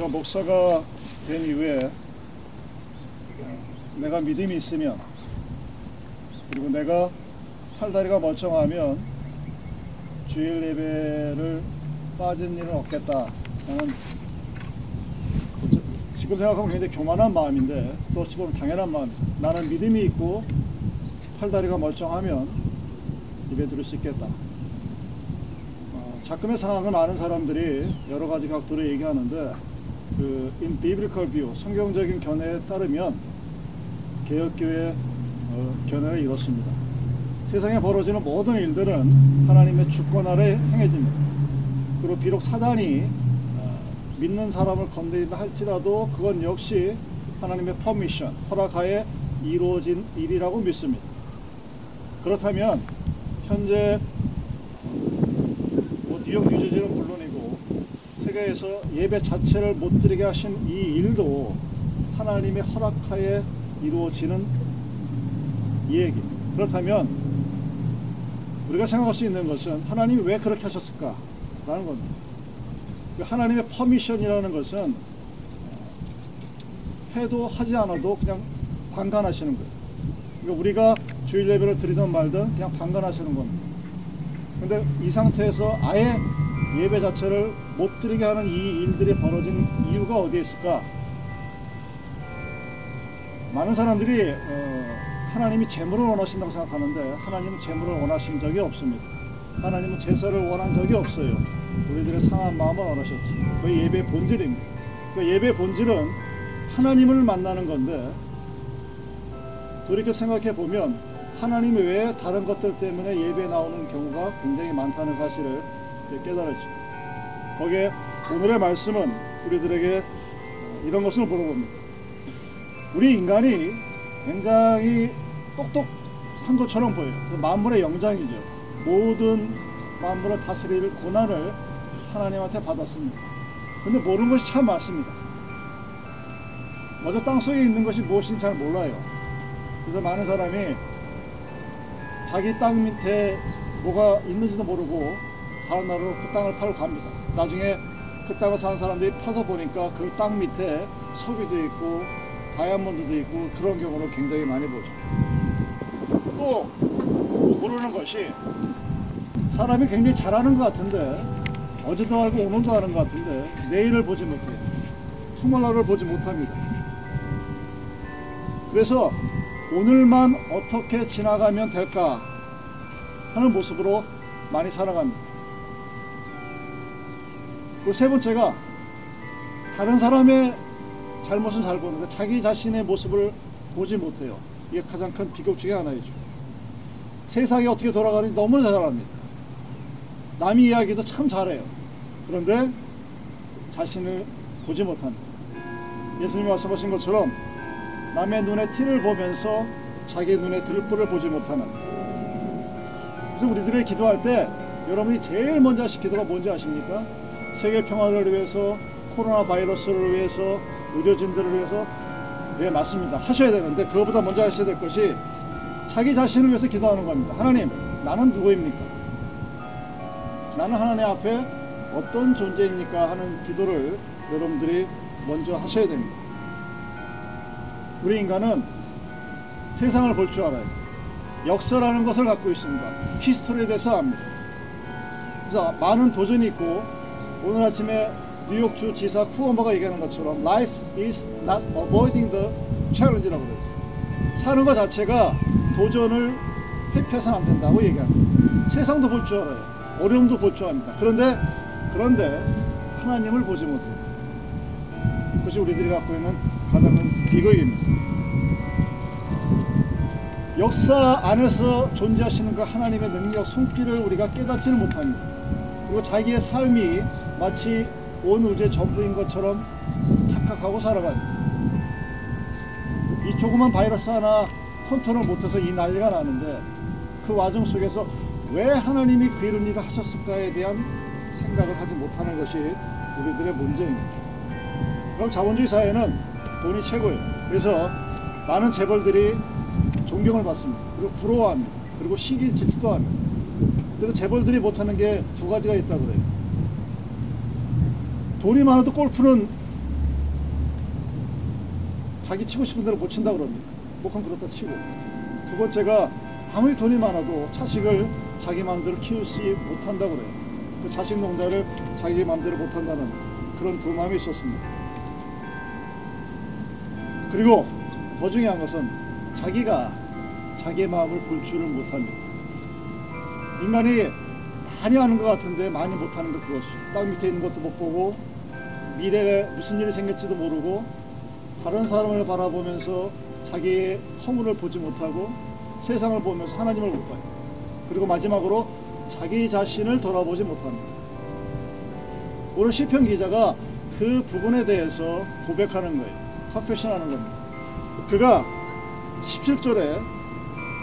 제가 목사가 된 이후에 내가 믿음이 있으면 그리고 내가 팔다리가 멀쩡하면 주일 예배를 빠진 일은 없겠다. 나는 지금 생각하면 굉장히 교만한 마음인데 또 어찌 보면 당연한 마음이죠. 나는 믿음이 있고 팔다리가 멀쩡하면 예배 드릴 수 있겠다. 어, 작금의 상황을 아는 사람들이 여러 가지 각도로 얘기하는데 그 in biblical view 성경적인 견해에 따르면 개혁교회 어, 견해를 이렇습니다. 세상에 벌어지는 모든 일들은 하나님의 주권 아래 행해집니다. 그리고 비록 사단이 어, 믿는 사람을 건드린다 할지라도 그건 역시 하나님의 permission, 허락하에 이루어진 일이라고 믿습니다. 그렇다면 현재 뭐 뉴욕, 뉴저지는 물론이고 세계에서 예배 자체를 못 드리게 하신 이 일도 하나님의 허락하에 이루어지는 이 얘기. 그렇다면 우리가 생각할 수 있는 것은 하나님이 왜 그렇게 하셨을까? 라는 겁니다. 그 하나님의 퍼미션이라는 것은 해도 하지 않아도 그냥 방관하시는 거예요. 그러니까 우리가 주일 예배를 드리든 말든 그냥 방관하시는 겁니다. 근데 이 상태에서 아예 예배 자체를 못 드리게 하는 이 일들이 벌어진 이유가 어디에 있을까? 많은 사람들이 어, 하나님이 재물을 원하신다고 생각하는데 하나님은 재물을 원하신 적이 없습니다. 하나님은 제사를 원한 적이 없어요. 우리들의 상한 마음을 원하셨지. 그 예배 본질입니다. 그 예배 본질은 하나님을 만나는 건데 돌이켜 생각해 보면 하나님 외에 다른 것들 때문에 예배 나오는 경우가 굉장히 많다는 사실을 깨달았죠. 거기에 오늘의 말씀은 우리들에게 이런 것을 물어봅니다. 우리 인간이 굉장히 똑똑한 것처럼 보여요. 만물의 영장이죠. 모든 만물을 다스릴 고난을 하나님한테 받았습니다. 근데 모르는 것이 참 많습니다. 먼저 땅 속에 있는 것이 무엇인지 잘 몰라요. 그래서 많은 사람이 자기 땅 밑에 뭐가 있는지도 모르고 다른 나라로 그 땅을 팔고 갑니다. 나중에 그 땅을 사는 사람들이 파서 보니까 그 땅 밑에 석유도 있고 다이아몬드도 있고 그런 경우를 굉장히 많이 보죠. 또 모르는 것이 사람이 굉장히 잘하는 것 같은데 어제도 알고 오늘도 아는 것 같은데 내일을 보지 못해요. 투몰라를 보지 못합니다. 그래서 오늘만 어떻게 지나가면 될까 하는 모습으로 많이 살아갑니다. 그리고 세 번째가 다른 사람의 잘못은 잘 보는데 자기 자신의 모습을 보지 못해요. 이게 가장 큰 비극 중에 하나이죠. 세상이 어떻게 돌아가는지 너무 잘 압니다. 남의 이야기도 참 잘해요. 그런데 자신을 보지 못합니다. 예수님이 말씀하신 것처럼 남의 눈에 티를 보면서 자기 눈에 들불을 보지 못하는 그래서 우리들의 기도할 때 여러분이 제일 먼저 하실 기도가 뭔지 아십니까? 세계 평화를 위해서 코로나 바이러스를 위해서 의료진들을 위해서 네 맞습니다 하셔야 되는데 그거보다 먼저 하셔야 될 것이 자기 자신을 위해서 기도하는 겁니다 하나님 나는 누구입니까? 나는 하나님 앞에 어떤 존재입니까? 하는 기도를 여러분들이 먼저 하셔야 됩니다 우리 인간은 세상을 볼 줄 알아요. 역사라는 것을 갖고 있습니다. 히스토리에 대해서 압니다. 그래서 많은 도전이 있고 오늘 아침에 뉴욕주 지사 쿠오머가 얘기하는 것처럼 life is not avoiding the challenge라고 그래요. 사는 것 자체가 도전을 회피해서는 안 된다고 얘기합니다. 세상도 볼 줄 알아요. 어려움도 볼 줄 압니다. 그런데 그런데 하나님을 보지 못해요. 그것이 우리들이 갖고 있는 가장 큰 비극입니다. 역사 안에서 존재하시는 그 하나님의 능력, 손길을 우리가 깨닫지는 못합니다. 그리고 자기의 삶이 마치 온 우주의 전부인 것처럼 착각하고 살아갑니다. 이 조그만 바이러스 하나 컨트롤 못해서 이 난리가 나는데 그 와중 속에서 왜 하나님이 그 이런 일을 하셨을까에 대한 생각을 하지 못하는 것이 우리들의 문제입니다. 그럼 자본주의 사회는 돈이 최고예요. 그래서 많은 재벌들이 존경을 받습니다. 그리고 부러워합니다. 그리고 시기 질투도 합니다. 그래서 재벌들이 못하는 게 두 가지가 있다고 그래요. 돈이 많아도 골프는 자기 치고 싶은 대로 못 친다 그럽니다. 목한 그렇다 치고. 두 번째가 아무리 돈이 많아도 자식을 자기 마음대로 키우지 못한다 그래요. 그 자식 농사를 자기 마음대로 못한다는 그런 두 마음이 있었습니다. 그리고 더 중요한 것은 자기가 자기의 마음을 볼 줄을 못합니다. 인간이 많이 하는 것 같은데 많이 못하는 것 그것이 땅 밑에 있는 것도 못 보고 미래에 무슨 일이 생길지도 모르고 다른 사람을 바라보면서 자기의 허물을 보지 못하고 세상을 보면서 하나님을 못 봐요. 그리고 마지막으로 자기 자신을 돌아보지 못합니다. 오늘 시편 기자가 그 부분에 대해서 고백하는 거예요. 컨페션 하는 겁니다. 그가 17절에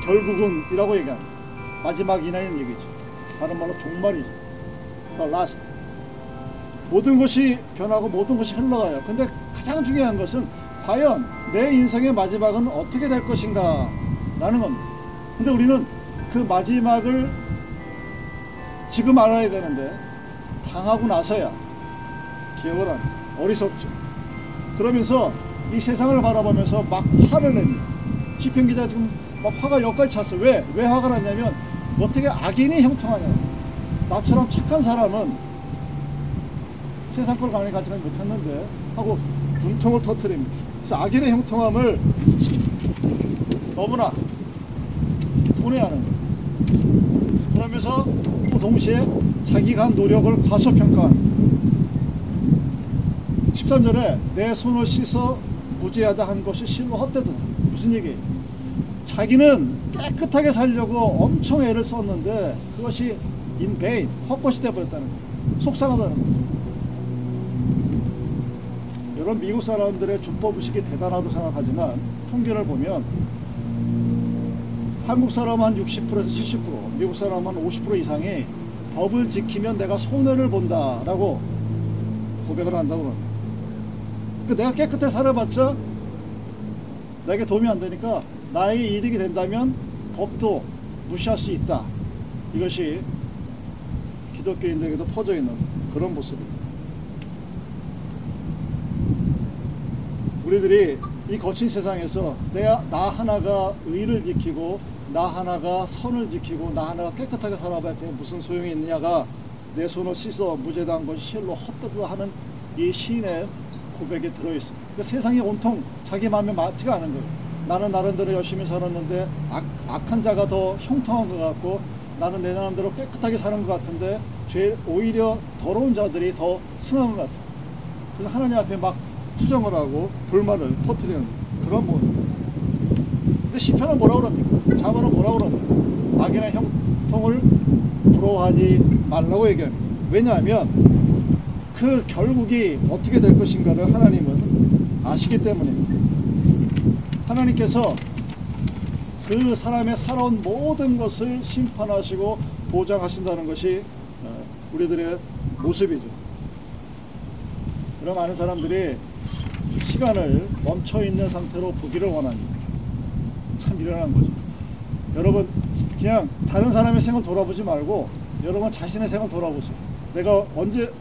결국은 이라고 얘기합니다. 마지막이라는 얘기죠. 다른 말로 종말이죠. The last. 모든 것이 변하고 모든 것이 흘러가요. 근데 가장 중요한 것은 과연 내 인생의 마지막은 어떻게 될 것인가 라는 겁니다. 근데 우리는 그 마지막을 지금 알아야 되는데 당하고 나서야 기억을 합니다. 어리석죠. 그러면서 이 세상을 바라보면서 막 화를 냅니다. 시편 기자 지금 막 화가 여기까지 찼어요. 왜? 왜 화가 났냐면 어떻게 악인이 형통하냐. 나처럼 착한 사람은 세상 걸 가만히 가지가 못했는데 하고 분통을 터뜨립니다. 그래서 악인의 형통함을 너무나 분해하는 거예요. 그러면서 또 동시에 자기가 한 노력을 과소평가합니다. 13절에 내 손을 씻어 무죄하다 한 것이 실로 헛되다. 무슨 얘기예요? 자기는 깨끗하게 살려고 엄청 애를 썼는데 그것이 vain, 헛것이 되어버렸다는 거예요. 속상하다는 거예요. 여러분 미국 사람들의 준법 의식이 대단하다고 생각하지만 통계를 보면 한국 사람 한 60%에서 70%, 미국 사람 한 50% 이상이 법을 지키면 내가 손해를 본다라고 고백을 한다고 합니다. 그 내가 깨끗하게 살아봤자 내게 도움이 안 되니까 나에게 이득이 된다면 법도 무시할 수 있다. 이것이 기독교인들에게도 퍼져 있는 그런 모습입니다. 우리들이 이 거친 세상에서 내가 나 하나가 의를 지키고 나 하나가 선을 지키고 나 하나가 깨끗하게 살아봐야 그게 무슨 소용이 있느냐가 내 손을 씻어 무죄당한 것이 실로 헛되다 하는 이 시인의 고백에 들어있습니다. 그러니까 세상이 온통 자기 마음에 맞지가 않은 거예요. 나는 나름대로 열심히 살았는데 악, 악한 자가 더 형통한 것 같고 나는 내 나름대로 깨끗하게 사는 것 같은데 죄 오히려 더러운 자들이 더 승한 것 같아요. 그래서 하나님 앞에 막 투정을 하고 불만을 퍼뜨리는 그런 모습. 근데 시편은 뭐라 그럽니까? 자문은 뭐라 그럽니까? 악인의 형통을 부러워하지 말라고 얘기합니다. 왜냐하면 그 결국이 어떻게 될 것인가를 하나님은 아시기 때문입니다. 하나님께서 그 사람의 살아온 모든 것을 심판하시고 보장하신다는 것이 어, 우리들의 모습이죠. 그런 많은 사람들이 시간을 멈춰 있는 상태로 보기를 원합니다. 참 미련한 거죠. 여러분 그냥 다른 사람의 생을 돌아보지 말고 여러분 자신의 생을 돌아보세요. 내가 언제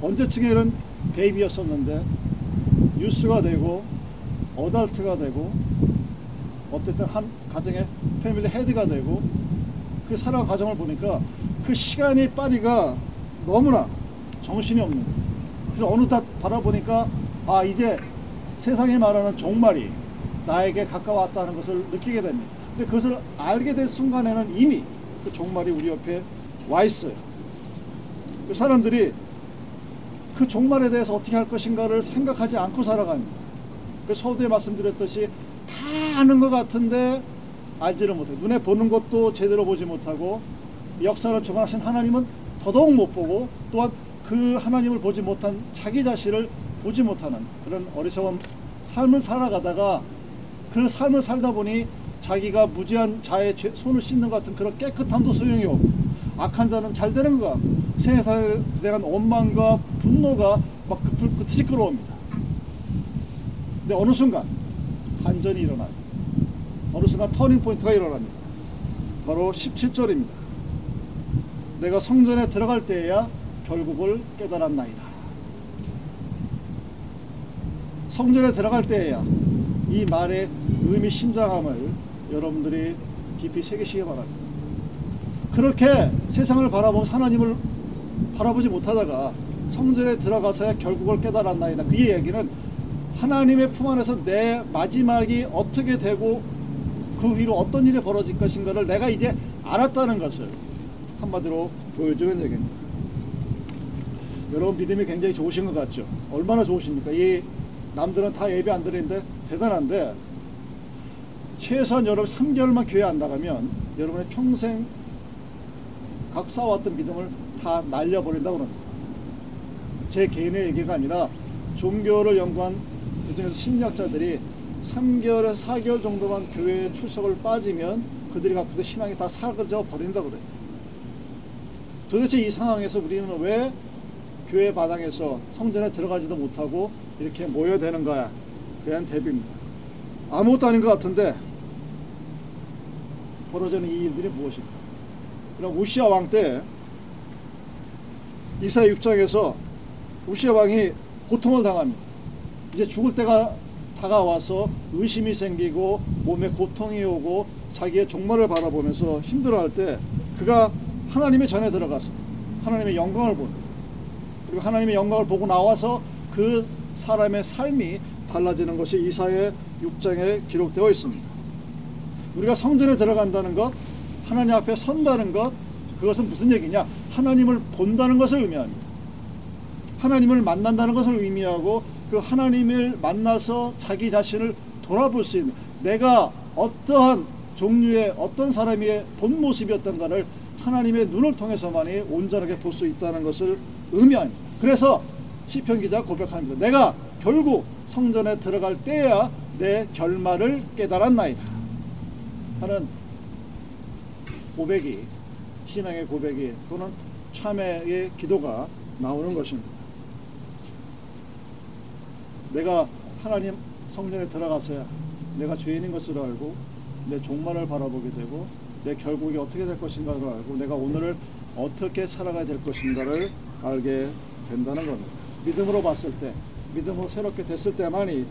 언제쯤에는 베이비였었는데 뉴스가 되고 어덜트가 되고 어쨌든 한 가정의 패밀리 헤드가 되고 그 살아온 과정을 보니까 그 시간이 빠리가 너무나 정신이 없는. 그래서 어느 날 바라보니까 아 이제 세상이 말하는 종말이 나에게 가까웠다는 것을 느끼게 됩니다. 근데 그것을 알게 될 순간에는 이미 그 종말이 우리 옆에 와 있어요. 그 사람들이 그 종말에 대해서 어떻게 할 것인가를 생각하지 않고 살아갑니다. 그 서두에 말씀드렸듯이 다 아는 것 같은데 알지를 못해요. 눈에 보는 것도 제대로 보지 못하고 역사를 주관하신 하나님은 더더욱 못 보고 또한 그 하나님을 보지 못한 자기 자신을 보지 못하는 그런 어리석은 삶을 살아가다가 그 삶을 살다 보니 자기가 무지한 자의 죄, 손을 씻는 것 같은 그런 깨끗함도 소용이 없고 악한 자는 잘 되는 것 세상에 대한 원망과 분노가 막 급듯이 끌어옵니다. 근데 어느 순간 반전이 일어나요. 어느 순간 터닝 포인트가 일어납니다. 바로 17절입니다. 내가 성전에 들어갈 때에야 결국을 깨달았나이다. 성전에 들어갈 때에야 이 말의 의미 심장함을 여러분들이 깊이 새기시기 바랍니다. 그렇게 세상을 바라보면 하나님을 바라보지 못하다가 성전에 들어가서야 결국을 깨달았나이다. 그 얘기는 하나님의 품 안에서 내 마지막이 어떻게 되고 그 위로 어떤 일이 벌어질 것인가를 내가 이제 알았다는 것을 한마디로 보여주는 얘기입니다. 여러분 믿음이 굉장히 좋으신 것 같죠? 얼마나 좋으십니까? 이 남들은 다 예배 안 드리는데 대단한데 최소한 여러분 3개월만 교회 안 나가면 여러분의 평생 각 쌓아왔던 믿음을 다 날려버린다고 합니다. 제 개인의 얘기가 아니라 종교를 연구한 그중에서 심리학자들이 3개월에서 4개월 정도만 교회에 출석을 빠지면 그들이 갖고 있는 신앙이 다 사그져 버린다고 그래요. 도대체 이 상황에서 우리는 왜 교회 마당에서 성전에 들어가지도 못하고 이렇게 모여되는 거야? 그냥 대비입니다. 아무것도 아닌 것 같은데 벌어지는 이 일들이 무엇일까? 그럼 우시아 왕 때 이사 6장에서 우시아 왕이 고통을 당합니다. 이제 죽을 때가 다가와서 의심이 생기고 몸에 고통이 오고 자기의 종말을 바라보면서 힘들어할 때 그가 하나님의 전에 들어가서 하나님의 영광을 보는 그리고 하나님의 영광을 보고 나와서 그 사람의 삶이 달라지는 것이 이사의 6장에 기록되어 있습니다. 우리가 성전에 들어간다는 것, 하나님 앞에 선다는 것, 그것은 무슨 얘기냐? 하나님을 본다는 것을 의미합니다. 하나님을 만난다는 것을 의미하고 그 하나님을 만나서 자기 자신을 돌아볼 수 있는 내가 어떠한 종류의 어떤 사람의 본 모습이었던가를 하나님의 눈을 통해서만이 온전하게 볼 수 있다는 것을 의미합니다. 그래서 시편 기자 고백합니다. 내가 결국 성전에 들어갈 때야 내 결말을 깨달았나이다. 하는 고백이 신앙의 고백이 또는 참회의 기도가 나오는 것입니다. 내가 하나님 성전에 들어가서야 내가 죄인인 것을 알고 내 종말을 바라보게 되고 내 결국이 어떻게 될 것인가를 알고 내가 오늘을 어떻게 살아가야 될 것인가를 알게 된다는 겁니다. 믿음으로 봤을 때, 믿음으로 새롭게 됐을 때만이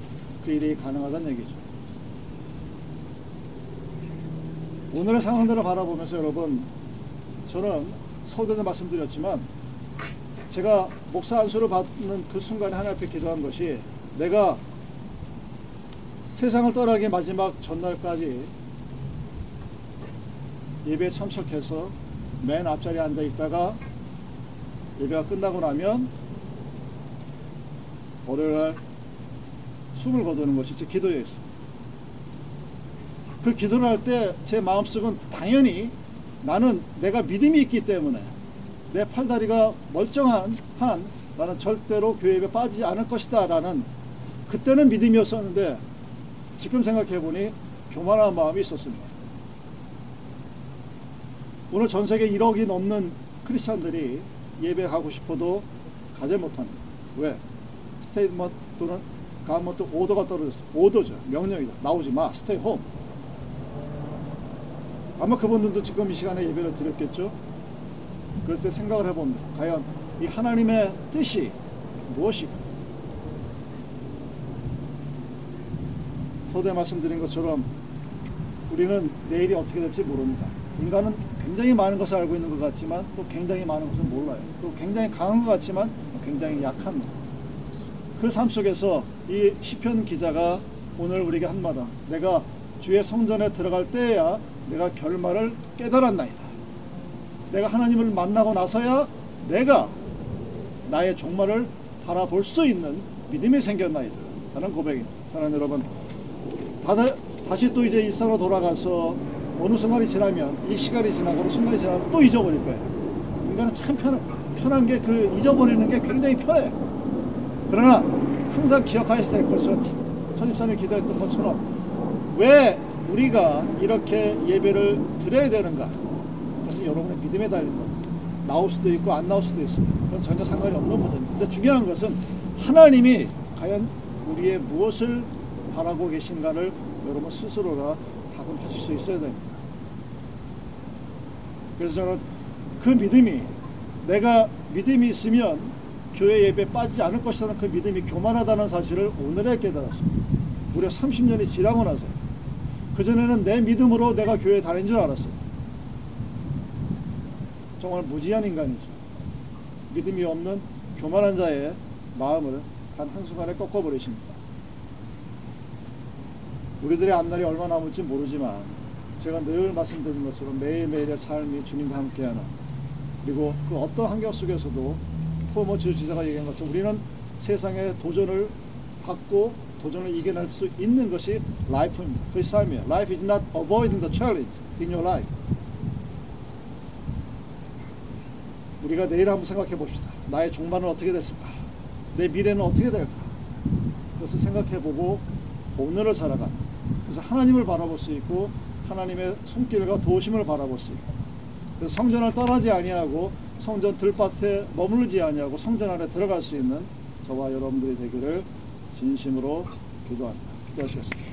그 일이 가능하다는 얘기죠. 오늘의 상황들을 바라보면서 여러분, 저는 서두에 말씀드렸지만 제가 목사 안수를 받는 그 순간에 하나님 앞에 기도한 것이 내가 세상을 떠나기 마지막 전날까지 예배에 참석해서 맨 앞자리에 앉아 있다가 예배가 끝나고 나면 월요일날 숨을 거두는 것이 제 기도였어요. 그 기도를 할 때 제 마음속은 당연히 나는 내가 믿음이 있기 때문에 내 팔다리가 멀쩡한 한 나는 절대로 교회 예배 빠지지 않을 것이다 라는 그때는 믿음이었었는데 지금 생각해 보니 교만한 마음이 있었습니다. 오늘 전 세계 1억이 넘는 크리스찬들이 예배 가고 싶어도 가지 못합니다. 왜? statement 또는 가먼트 오더가 떨어졌어. 오더죠. 명령이다. 나오지 마. stay home. 아마 그분들도 지금 이 시간에 예배를 드렸겠죠. 그럴 때 생각을 해봅니다. 과연 이 하나님의 뜻이 무엇이고 서두에 말씀드린 것처럼 우리는 내일이 어떻게 될지 모릅니다. 인간은 굉장히 많은 것을 알고 있는 것 같지만 또 굉장히 많은 것을 몰라요. 또 굉장히 강한 것 같지만 굉장히 약합니다. 그 삶 속에서 이 시편 기자가 오늘 우리에게 한마디 내가 주의 성전에 들어갈 때야 내가 결말을 깨달았나이다. 내가 하나님을 만나고 나서야 내가 나의 종말을 바라볼 수 있는 믿음이 생겼나이다. 라는 고백입니다. 사랑하는 여러분, 다들 다시 또 이제 일상으로 돌아가서 어느 순간이 지나면 이 시간이 지나고 어느 순간이 지나면 또 잊어버릴 거예요. 인간은 참 편, 편한 게 그 잊어버리는 게 굉장히 편해. 그러나 항상 기억하셔야 될 것은 천집사님 기도했던 것처럼 왜 우리가 이렇게 예배를 드려야 되는가? 그것은 여러분의 믿음에 달린 겁니다. 나올 수도 있고 안 나올 수도 있습니다. 그건 전혀 상관이 없는 부분입니다. 근데 중요한 것은 하나님이 과연 우리의 무엇을 바라고 계신가를 여러분 스스로가 답을 수 있어야 됩니다. 그래서 저는 그 믿음이 내가 믿음이 있으면 교회 예배 빠지지 않을 것이라는 그 믿음이 교만하다는 사실을 오늘에 깨달았습니다. 무려 30년이 지나고 나서 그전에는 내 믿음으로 내가 교회 다닌 줄 알았어요. 정말 무지한 인간이죠. 믿음이 없는 교만한 자의 마음을 단 한순간에 꺾어버리십니다. 우리들의 앞날이 얼마 남을지 모르지만 제가 늘 말씀드린 것처럼 매일매일의 삶이 주님과 함께하는 그리고 그 어떤 환경 속에서도 포모 지도지사가 얘기한 것처럼 우리는 세상의 도전을 받고 도전을 이겨낼 수 있는 것이 라이프입니다. 그것이 삶이에요. Life is not avoiding the challenge in your life. 우리가 내일 한번 생각해 봅시다. 나의 종말은 어떻게 됐을까? 내 미래는 어떻게 될까? 그것을 생각해 보고 오늘을 살아가는 그래서 하나님을 바라볼 수 있고 하나님의 손길과 도우심을 바라볼 수 있고 성전을 떠나지 아니하고 성전 들밭에 머물지 아니하고 성전 안에 들어갈 수 있는 저와 여러분들이 되기를 진심으로 기도합니다. 기도하시겠습니다.